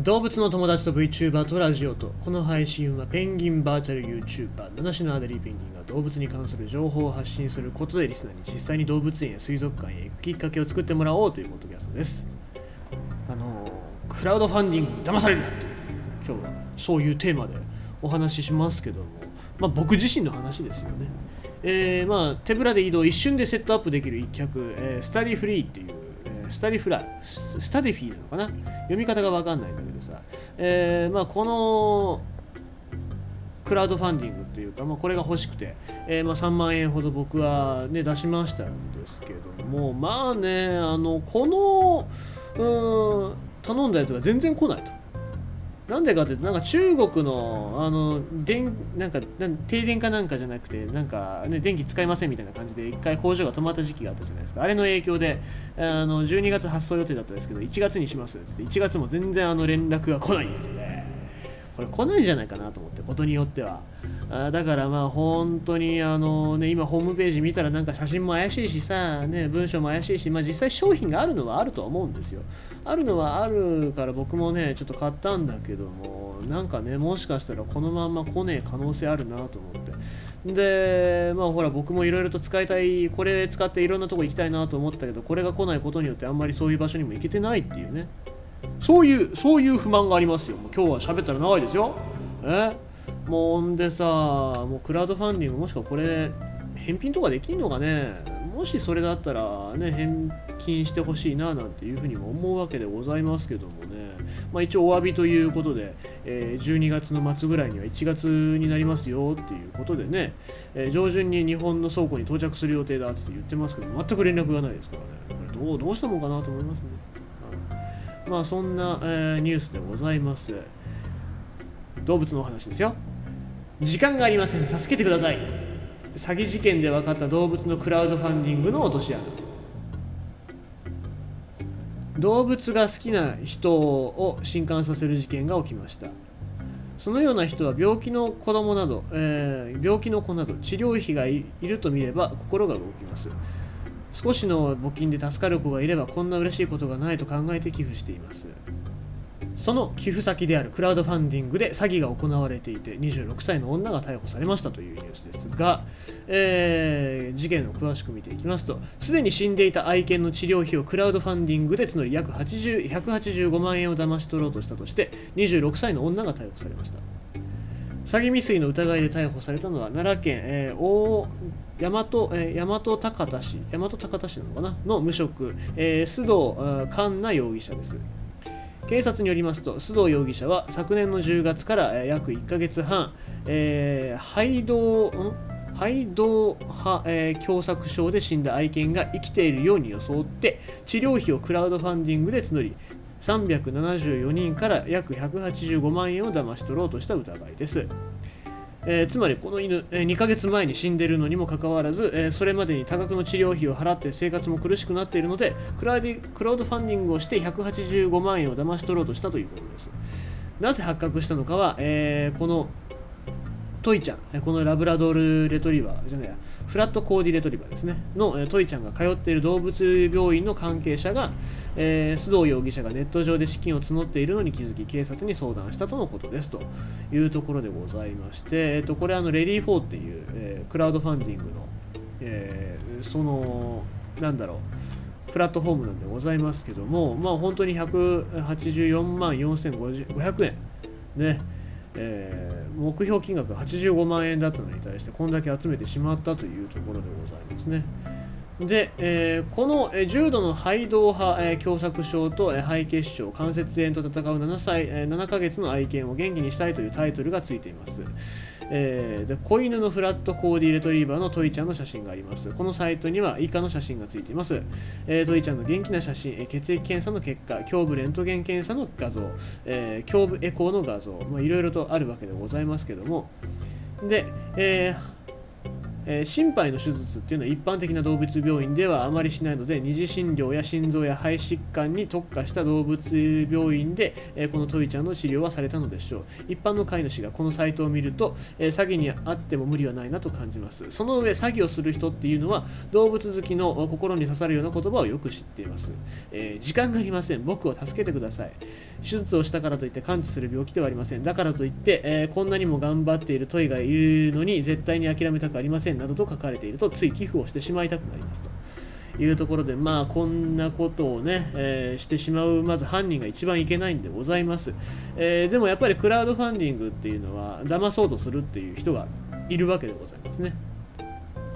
動物の友達と VTuber とラジオとこの配信はペンギンバーチャル YouTuber 七種のアデリーペンギンが動物に関する情報を発信することでリスナーに実際に動物園や水族館へ行くきっかけを作ってもらおうというポッドキャストですあのクラウドファンディングに騙されるなと今日はそういうテーマでお話ししますけども、まあ、僕自身の話ですよねえー、まあ手ぶらで移動一瞬でセットアップできる一脚、えー、スタディフリーっていうスタディフライスタディフィーなのかな？読み方が分かんないんだけどさ、えー、まあ、このクラウドファンディングというか、まあ、これが欲しくて、えー、まあ、3万円ほど僕は、ね、出しましたんですけども。まあねあのこのうん頼んだやつが全然来ないと。なんでかってなんか中国のあの電なんか停電かなんかじゃなくてなんか、ね、電気使いませんみたいな感じで一回工場が止まった時期があったじゃないですか。あれの影響であの12月発送予定だったんですけど1月にしますっつって1月も全然あの連絡が来ないんですよね。これ来ないんじゃないかなと思ってことによっては。あだからまあ本当にあのね今ホームページ見たらなんか写真も怪しいしさね文章も怪しいしまあ実際商品があるのはあるとは思うんですよ。あるのはあるから僕もねちょっと買ったんだけどもなんかねもしかしたらこのまんま来ねえ可能性あるなと思って。でまあほら僕もいろいろと使いたいこれ使っていろんなとこ行きたいなと思ったけどこれが来ないことによってあんまりそういう場所にも行けてないっていうね。そういうそういう不満がありますよ。もう今日は喋ったら長いですよ。え？もんでさもうクラウドファンディングもしくはこれ返品とかできんのかね？もしそれだったらね返金してほしいななんていうふうにも思うわけでございますけどもね。まあ一応お詫びということで、え、12月の末ぐらいには1月になりますよっていうことでね、え、上旬に日本の倉庫に到着する予定だって言ってますけど全く連絡がないですからね。これどうどうしたもんかなと思いますね、はい、まあそんな、え、ニュースでございます。動物のお話ですよ。時間がありません。助けてください。詐欺事件で分かった動物のクラウドファンディングの落とし穴。動物が好きな人を震撼させる事件が起きました。そのような人は病気の子供など、えー、病気の子など治療費がいると見れば心が動きます。少しの募金で助かる子がいればこんな嬉しいことがないと考えて寄付しています。その寄付先であるクラウドファンディングで詐欺が行われていて26歳の女が逮捕されましたというニュースですが、えー、事件を詳しく見ていきますとすでに死んでいた愛犬の治療費をクラウドファンディングで募り約80 185万円を騙し取ろうとしたとして26歳の女が逮捕されました。詐欺未遂の疑いで逮捕されたのは奈良県、えー、大大和、えー、大和高田市大和高田市なのかな？の無職、えー、須藤環奈容疑者です。警察によりますと須藤容疑者は昨年の10月から約1ヶ月半、えー、肺動肺動派、えー、狭窄症で死んだ愛犬が生きているように装って治療費をクラウドファンディングで募り374人から約185万円を騙し取ろうとした疑いです。えー、つまりこの犬、えー、2ヶ月前に死んでいるのにもかかわらず、えー、それまでに多額の治療費を払って生活も苦しくなっているのでクラウディクラウドファンディングをして185万円を騙し取ろうとしたということです。なぜ発覚したのかは、えー、このトイちゃん、このラブラドールレトリバーじゃないや、フラットコーディレトリバーですね、のトイちゃんが通っている動物病院の関係者が、えー、須藤容疑者がネット上で資金を募っているのに気づき、警察に相談したとのことですというところでございまして、えー、とこれあの、レディー4っていう、えー、クラウドファンディングの、えー、その、なんだろう、プラットフォームなんでございますけども、まあ本当に184万4500円、ね、えー、目標金額が85万円だったのに対してこんだけ集めてしまったというところでございますね。で、えー、この、重度の肺動派、えー、狭窄症と、えー、肺血症、関節炎と戦う7歳、えー、7ヶ月の愛犬を元気にしたいというタイトルがついています。えー、で子犬のフラットコーディレトリーバーのトイちゃんの写真があります。このサイトには以下の写真がついています。えー、トイちゃんの元気な写真、え、血液検査の結果、胸部レントゲン検査の画像、えー、胸部エコーの画像、いろいろとあるわけでございますけども、で、えーえー、心肺の手術っていうのは一般的な動物病院ではあまりしないので二次診療や心臓や肺疾患に特化した動物病院で、えー、このトイちゃんの治療はされたのでしょう。一般の飼い主がこのサイトを見ると、えー、詐欺にあっても無理はないなと感じます。その上詐欺をする人っていうのは動物好きの心に刺さるような言葉をよく知っています、え時間がありません。僕を助けてください。手術をしたからといって完治する病気ではありません。だからといって、えこんなにも頑張っているトイがいるのに絶対に諦めたくありません。などと書かれているとつい寄付をしてしまいたくなりますと。いうところで、まあ、こんなことをね、えー、してしまう、まず犯人が一番いけないんでございます。えー、でもやっぱりクラウドファンディングっていうのは、騙そうとするっていう人がいるわけでございますね。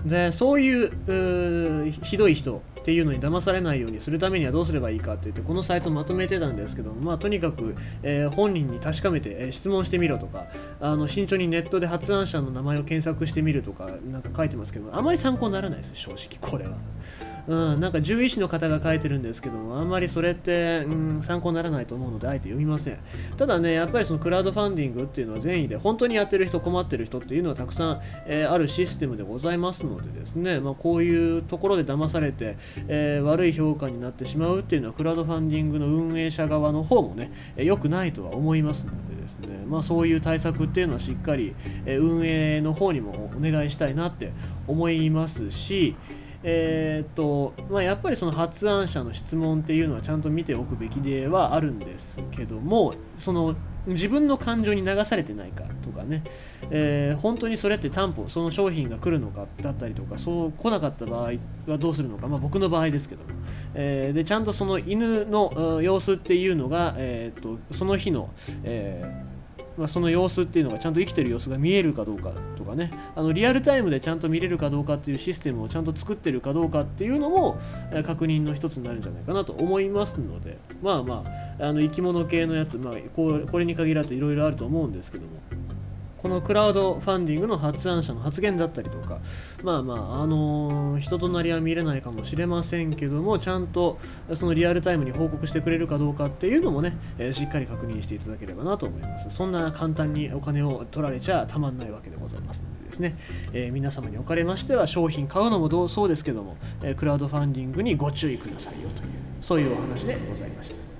で、そういうひどい人っていうのに騙されないようにするためにはどうすればいいかって言ってこのサイトまとめてたんですけどまあとにかく、えー、本人に確かめて、えー、質問してみろとかあの慎重にネットで発案者の名前を検索してみるとかなんか書いてますけどあまり参考にならないです正直これは。うん、なんか獣医師の方が書いてるんですけども、あんまりそれって、うん、参考にならないと思うので、あえて読みません。ただね、やっぱりそのクラウドファンディングっていうのは善意で、本当にやってる人、困ってる人っていうのはたくさん、えー、あるシステムでございますのでですね、まあ、こういうところで騙されて、えー、悪い評価になってしまうっていうのは、クラウドファンディングの運営者側の方もね、え良くないとは思いますのでですね、まあ、そういう対策っていうのはしっかり、運営の方にもお願いしたいなって思いますし、えー、とまあ、やっぱりその発案者の質問っていうのはちゃんと見ておくべきではあるんですけどもその自分の感情に流されてないかとかね、えー、本当にそれって担保その商品が来るのかだったりとかそう来なかった場合はどうするのか、まあ、僕の場合ですけども、えー、でちゃんとその犬の様子っていうのが、えー、っとその日の、えーまあ、その様子っていうのがちゃんと生きてる様子が見えるかどうかとかね。あのリアルタイムでちゃんと見れるかどうかっていうシステムをちゃんと作ってるかどうかっていうのも、確認の一つになるんじゃないかなと思いますので。まあまああの生き物系のやつ、まあ、これに限らずいろいろあると思うんですけども。このクラウドファンディングの発案者の発言だったりとか、まあまあ、あのー、人となりは見れないかもしれませんけども、ちゃんとそのリアルタイムに報告してくれるかどうかっていうのもね、えー、しっかり確認していただければなと思います。そんな簡単にお金を取られちゃたまんないわけでございますのでですね、えー、皆様におかれましては商品買うのもどうそうですけども、えクラウドファンディングにご注意くださいよという、そういうお話でございました。